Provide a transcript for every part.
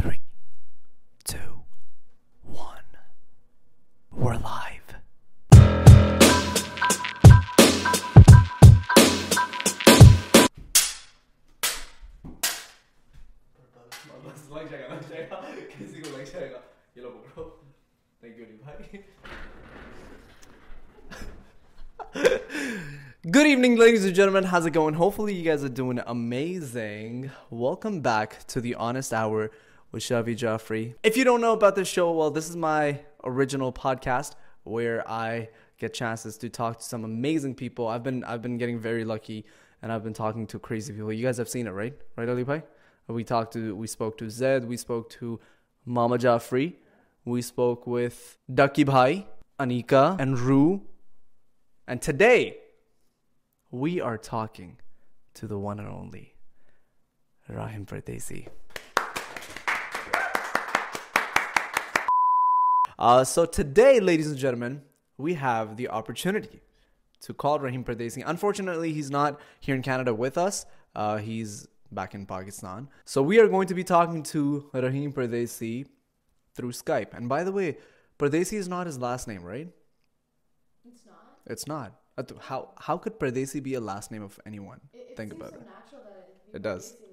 لائفو good evening German his گوپفلیز amazing welcome back to the honest hour اشا بھی Jafri if you know not show well this is my original podcast where I chances to talk some amazing people I بیٹی very lucky to Saint Ali بھائی we talk to we spoke to Zee spoke to mama Jafri we spoke with Ducky بھائی انیکا رو and today we are تھا to دالی Raham precis Uh, so today, ladies and gentlemen, we have the opportunity to call Rahim Pardesi. Unfortunately, he's not here in Canada with us. Uh, he's back in Pakistan. So we are going to be talking to Rahim Pardesi through Skype. And by the way, Pardesi is not his last name, right? It's not. It's not. How could Pardesi be a last name of anyone? Think about it. Natural that it does.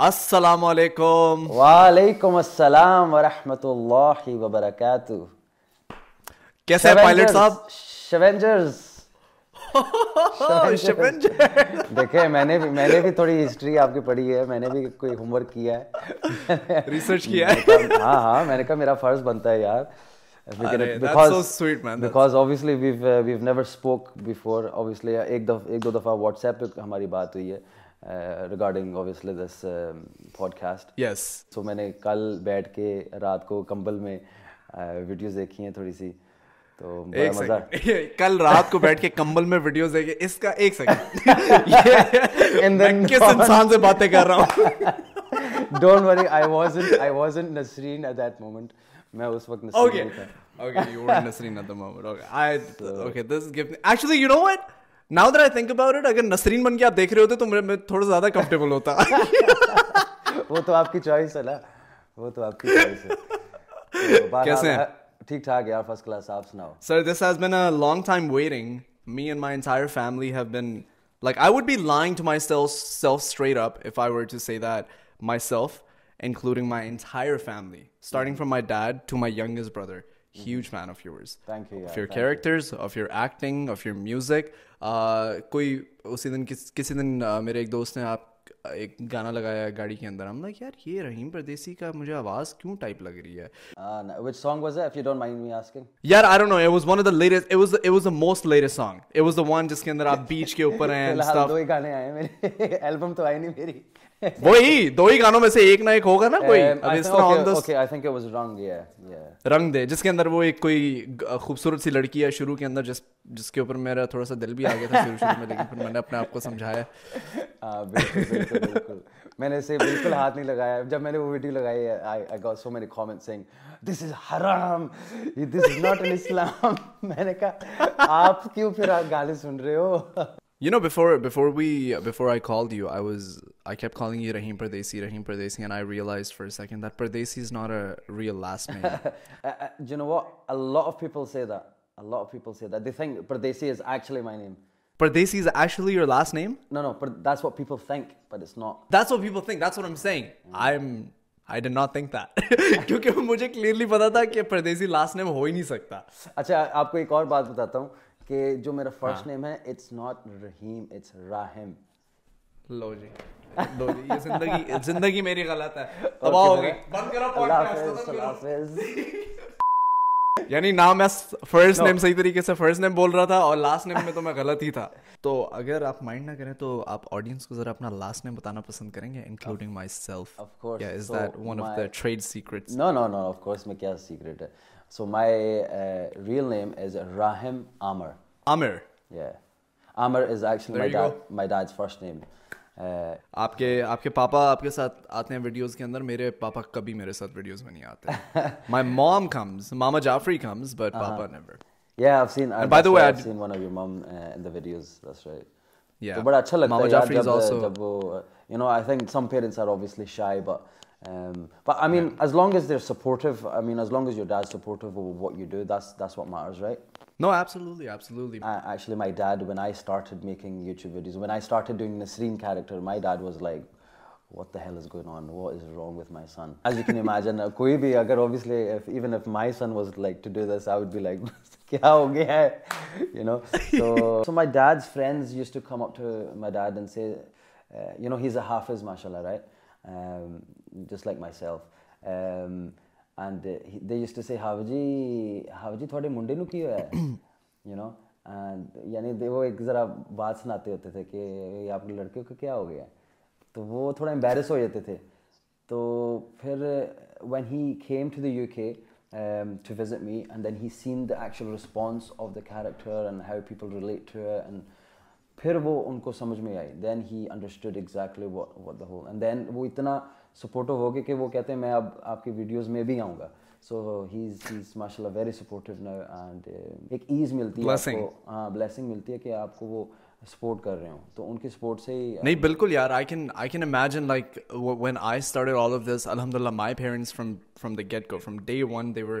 السلام علیکم وعلیکم السلام ورحمۃ اللہ وبرکاتہ کیسے ہیں pilot صاحب دیکھیں میں نے بھی تھوڑی ہسٹری آپ کی پڑھی ہے میں نے بھی کوئی ہوم ورک کیا ہے ہاں ہاں میں نے کہا میرا فرض بنتا ہے یار ایک دو دفعہ واٹس ایپ پہ ہماری بات ہوئی ہے regarding obviously this podcast yes so میں نے کل بیٹھ کے رات کو کمبل میں ویڈیوز دیکھی ہیں تھوڑی سی تو کل رات کو بیٹھ کے کمبل میں ویڈیوز دیکھے اس کا ایک سیکنڈ کس انسان سے باتیں کر رہا ہوں don't worry I was I was in Nasreen at that moment میں اس وقت نسرین تھا okay you were Nasreen at the moment okay I okay this give me actually you know what now there think about it اگر نسرین بن کے آپ دیکھ رہے ہوتے تو میں تھوڑا زیادہ کمفرٹیبل ہوتا وہ تو آپ آپ آپ کی کی چوائس چوائس ہے ہے نا وہ تو ٹھیک ٹھاک یار فرسٹ کلاس سناؤ sir this has been been a long time wearing me and my my my my my my entire entire family family have like I I would be lying to to to self self self straight up if were that including starting from dad brother ایک دوست گانا لگایا گاڑی کے اندر آپ بیچ کے اوپر وہی دو ہی گانوں میں سے ایک نہ ایک ہوگا نا کوئی رنگ دے جس کے اندر وہ ایک کوئی خوبصورت سی لڑکی ہے شروع کے اندر جس جس کے اوپر میرا تھوڑا سا دل بھی آ گیا تھا شروع شروع میں لیکن پھر میں نے اپنے آپ کو سمجھایا میں نے اسے بالکل ہاتھ نہیں لگایا جب میں نے وہ ویڈیو لگائی ہے I got so many comment saying this is حرام this is not in Islam میں نے کہا آپ کیوں پھر گالی سن رہے ہو مجھے کلیئرلی پتا تھا کہ پردیسی لاسٹ نیم ہو ہی نہیں سکتا اچھا آپ کو ایک اور بات بتاتا ہوں کہ جو میرا فرسٹ نیم ہاں۔ ہے it's not Rahim it's Raham لو جی دو جی یہ زندگی زندگی میری غلط ہے تباہ ہو گئی بند کرو پوڈکاسٹ اللہ حافظ یعنی نام میں فرسٹ نیم صحیح طریقے سے فرسٹ نیم بول رہا تھا اور لاسٹ نیم میں تو میں غلط ہی تھا تو اگر آپ مائنڈ نہ کریں تو آپ آڈینس کو ذرا اپنا لاسٹ نیم بتانا پسند کریں گے including myself is that one of the trade secret no no no of course میں کیا سیکرٹ ہے سو ریئل میں نہیں آتے سیم لائک کوئی بھی اگر سن واز لائک ہے جسٹ لائک مائی سیلف سے ہاوا جی ہاوا جی تھوڑے منڈے نو کی ہوا ہے یو نو یعنی وہ ایک ذرا بات سناتے ہوتے تھے کہ آپ کے لڑکیوں کا کیا ہو گیا تو وہ تھوڑا امبیرس ہو جاتے تھے تو پھر when he came to the U K to visit me and then he seen the actual response of the character and and have people relate پھر وہ ان کو سمجھ میں آئی then he exactly the and then وہ اتنا supportive ہو گئے کہ وہ کہتے ہیں میں اب آپ کی ویڈیوز میں بھی آؤں گا سو ہی از ماشاء اللہ ویری سپورٹو اینڈ ایک ایز ملتی ہے آپ کو ہاں بلیسنگ ملتی ہے کہ آپ کو وہ سپورٹ کر رہے ہوں تو ان کی سپورٹ سے ہی نہیں بالکل یار I can I can imagine like when I start all of this الحمد للہ my parents from from the get go from day one they were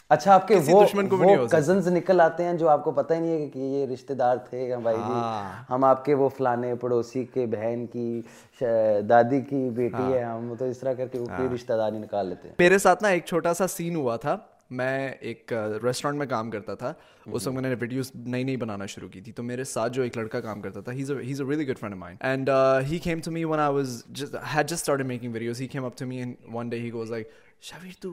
اچھا آپ کے وہ کزنز نکل آتے ہیں جو آپ کو پتہ ہی نہیں ہے کہ یہ رشتہ دار تھے بھائی جی ہاں۔ ہم آپ کے وہ فلانے پڑوسی کے بہن کی دادی کی بیٹی ہاں۔ ہے ہم تو اس طرح کر کے وہ ہاں۔ رشتہ دار ہی نکال لیتے ہیں میرے ساتھ نا ایک چھوٹا سا سین ہوا تھا میں ایک ریسٹورنٹ میں کام کرتا تھا اس وقت میں نے ویڈیوز نئی نئی بنانا شروع کی تھی تو میرے ساتھ جو ایک لڑکا کام کرتا تھا has a really good friend mine and he came to me when I was had just start making videos he came up to me in one day he goes like Shabbir تو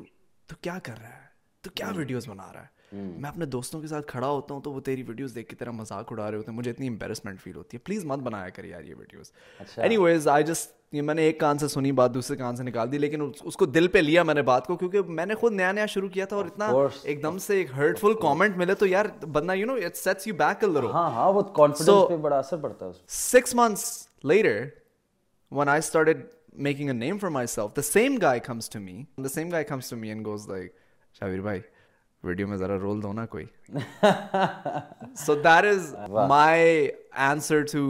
تو کیا کر رہا ہے تو کیا videos بنا رہا ہے میں اپنے دوستوں کے ساتھ کھڑا ہوتا ہوں تو وہ تیری ویڈیوز دیکھ کے تیرا مذاق اڑا رہے ہوتے ہیں مجھے اتنی امبیرسمنٹ فیل ہوتی ہے پلیز مت بنایا کر یار یہ videos anyways I just یہ میں نے ایک کان سے سنی بات دوسرے کان سے نکال دی لیکن اس کو دل پہ لیا میں نے بات کو کیونکہ میں نے خود نیا نیا شروع کیا تھا اور اتنا ایک دم سے ایک ہرٹ فل کامنٹ ملے تو یار بندہ you know it sets you back a little ہاں ہاں وہ کانفیڈنس پہ بڑا اثر پڑتا ہے six months later when i started making a name for myself the same guy comes to me the same guy comes to me and goes like Shabbir بھائی video میں ذرا رول دو نا کوئی so that is my answer to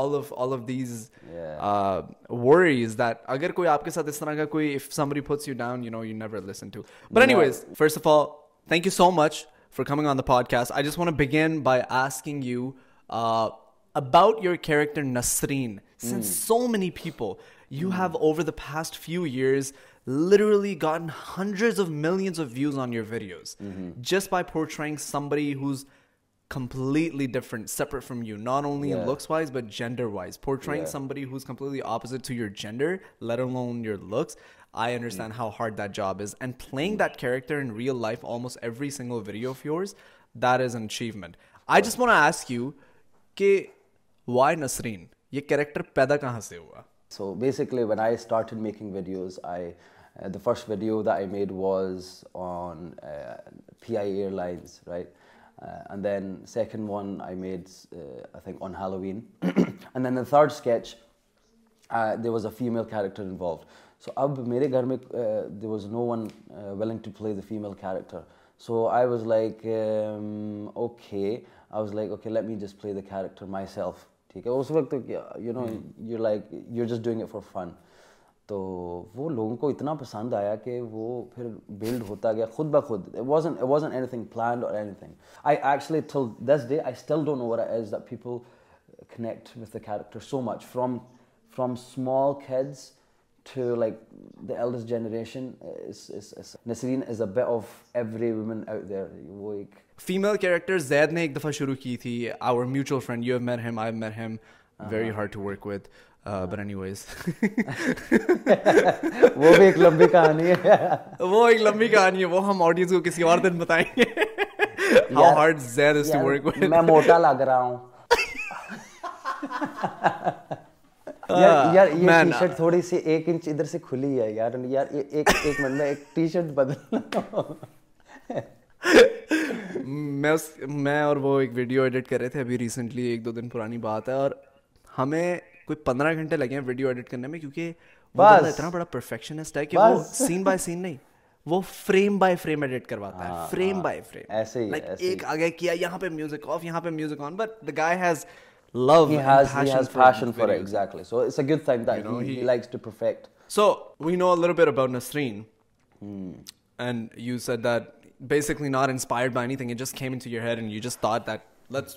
all of all of these worries that اگر کوئی آپ کے ساتھ اس طرح کا کوئی if somebody puts you down you know you never listen to but anyways first of all thank you so much for coming on the podcast I just want begin by asking you about your character Nasreen so many people you have over the past few years why Nasreen یہ character پیدا کہاں سے the first video the I made was on P I airlines right and then second one I made I think on Halloween and then a third sketch they was a female character involve so اب میرے گھر میں there was no one willing to play the female character so I was like okay I was like okay let me just play the character myself ٹھیک ہے اس وقت you know you like you just doing a for fun تو وہ لوگوں کو اتنا پسند آیا کہ وہ پھر بلڈ ہوتا گیا خود بخود پلانڈ اور anything I actually this day I still don't know as the people connect with the character so much from from small kids to like the eldest generation Nasreen is a of every woman وہ ایک female character Zaid نے ایک دفعہ شروع کی تھی آور mutual friend you ever meet him I meet him very hard to work with but anyways وہ بھی ایک لمبی کہانی ہے وہ ایک لمبی کہانی ہے وہ بتائیں گے تھوڑی سی ایک انچ ادھر سے کھلی ہے ایک ٹی شرٹ بدلنا اور وہ ایک ویڈیو ایڈٹ کر رہے تھے ابھی ریسنٹلی ایک دو دن پرانی بات ہے اور ہمیں کوئی پندرہ گھنٹے لگے ہیں ویڈیو ایڈٹ کرنے میں کیونکہ وہ اتنا بڑا پرفیکشنسٹ ہے کہ وہ سین بائی سین نہیں وہ فریم بائی فریم ایڈٹ کرواتا ہے فریم بائی فریم ایسے ہی ایک آگے کیا یہاں پہ میوزک آف یہاں پہ music on but the guy has love he has he has passion for exactly so it's a good thing that he likes to perfect so we know a little bit about Nasreen and you said that basically not inspired by anything it just came into your head and you just thought that let's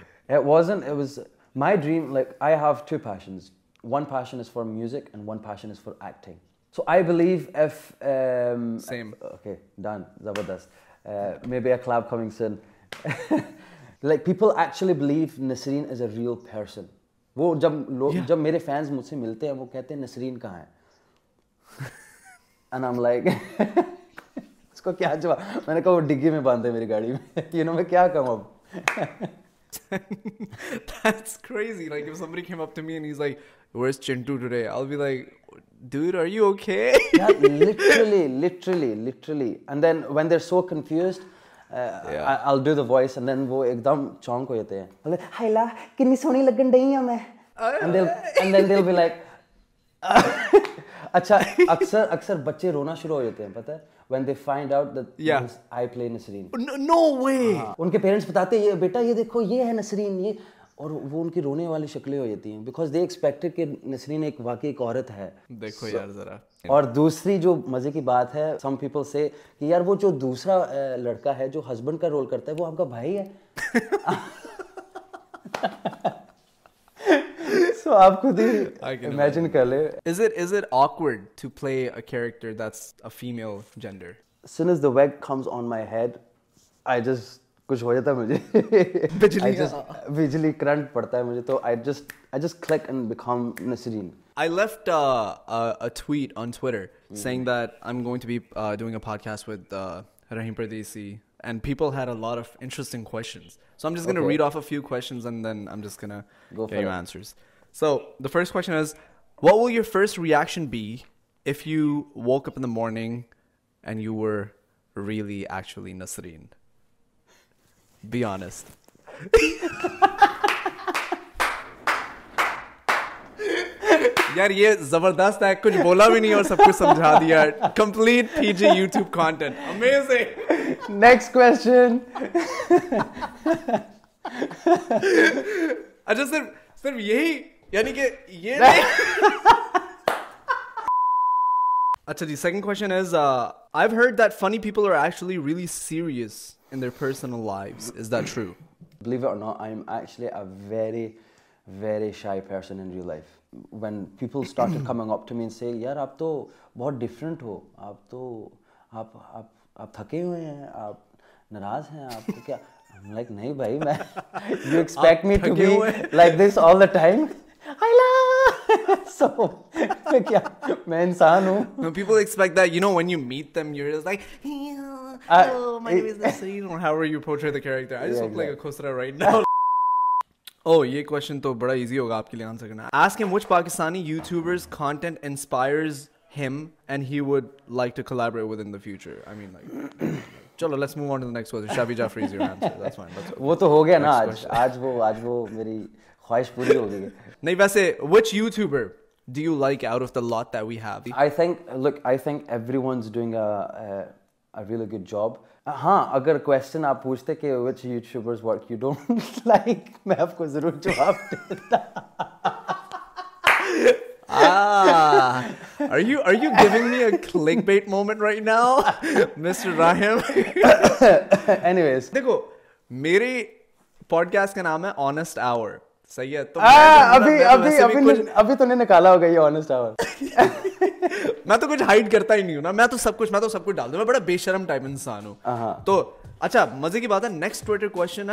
It wasn't. It was my dream. Like I have two passions. One passion is for music, and one passion is for acting. So I believe if um, same. Okay, done. Zabardast. Uh, maybe a collab coming soon. like people actually believe Nasreen is a real person. وہ جب لوگ جب میرے fans مجھ سے ملتے ہیں وہ کہتے ہیں نسرین کہاں ہے اینڈ آئی لائک اس کو کیا جواب میں نے کہا وہ ڈگی میں باندھے میری گاڑی میں یو نو میں کیا کہوں اب اچھا اکثر اکثر بچے رونا شروع ہو جاتے ہیں پتا when they find out that yeah. I play Nasreen. No, no way! اور وہ ان کی رونے والی شکلیں ہو جاتی ہیں بیکاز دے ایکسپیکٹڈ کہ نسرین ایک عورت ہے اور دوسری جو مزے کی بات ہے سم پیپل سے کہ یار وہ جو دوسرا لڑکا ہے جو ہسبینڈ کا رول کرتا ہے وہ آپ کا بھائی ہے تو آپ خود ہی امیجن کر لے is it is it awkward to play a character that's a female gender soon as the wig comes on my head I just کچھ ہو جاتا ہے مجھے بجلی کرنٹ پڑتا ہے مجھے تو I just I just click and become Nasreen I left tweet on Twitter saying that I am going to be doing a podcast with Rahim Pardesi and people had a lot of interesting questions so I'm just can read off a few questions and then I'm just can go for you answers So the first question is, what will your first reaction be if you woke up in the morning and you were really actually Nasreen? Be honest. یار یہ زبردست ہے کچھ بولا بھی نہیں اور سب کچھ سمجھا دیا complete P G YouTube content amazing next question اچھا صرف صرف یہی یعنی کہ یہ اچھا جی second question is I heard that funny people are actually really serious in their personal life is that true believe it no I am actually a very very shy person in real life when people start coming up to me سے یار آپ تو بہت different ہو آپ تو آپ آپ آپ تھکے ہوئے ہیں آپ ناراض ہیں آپ کو کیا لائک نہیں بھائی میں you expect me to be like this all the time so main insaan hu no people expect that you know when you meet them you're just like hello uh, my name is Nasreen or however you portray the character i just yeah, look like a kosra right now او یہ question تو بڑا easy ہوگا آپ کے لیے answer کرنا آس کے مچھ پاکستانی یوٹیوبرز کانٹینٹ انسپائرز ہم and he would like to collaborate with in the future I mean like چلو let's move on to the next question Shabbi Jafar is your answer that's fine وہ تو ہو گیا نا آج آج وہ آج وہ میری خواہش پوری ہو گئی ہے نہیں ویسے which YouTuber do you like out of the lot that we have I think look I think everyone is doing well good job ہاں اگر کوشچن آپ پوچھتے کہ which YouTubers what you don't like میں آپ کو ضرور جواب دیتا میرے پوڈ کاسٹ کا نام ہے آنےسٹ آور صحیح ہے تو تو ابھی ابھی ابھی ابھی نکالا ہوگا یہ آور میں تو کچھ کرتا ہی نہیں ہوں نا میں تو تو تو سب سب کچھ کچھ میں میں ڈال دوں بڑا بے شرم ٹائپ انسان ہوں اچھا مزے کی بات ہے ہے نیکسٹ ٹویٹر کوشچن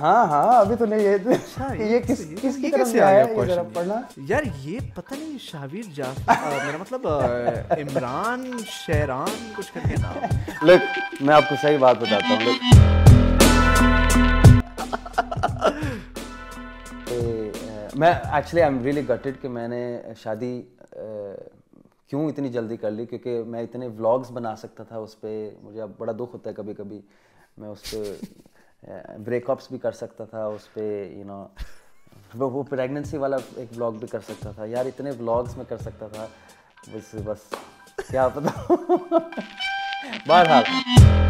ہاں ہاں ابھی تو نہیں اچھا، یہ یہ کس کس کی سے آیا یار پتہ نہیں شاویر میرا مطلب عمران شہران کچھ کر کے نام لک میں آپ کو صحیح بات کہتے ہیں میں actually I am really gutted کہ میں نے شادی کیوں اتنی جلدی کر لی کیونکہ میں اتنے ولاگس بنا سکتا تھا اس پہ مجھے اب بڑا دکھ ہوتا ہے کبھی کبھی میں اس پہ بریک اپس بھی کر سکتا تھا اس پہ یو نو وہ پریگنینسی والا ایک بلاگ بھی کر سکتا تھا یار اتنے بلاگس میں کر سکتا تھا بس بس کیا پتا بہرحال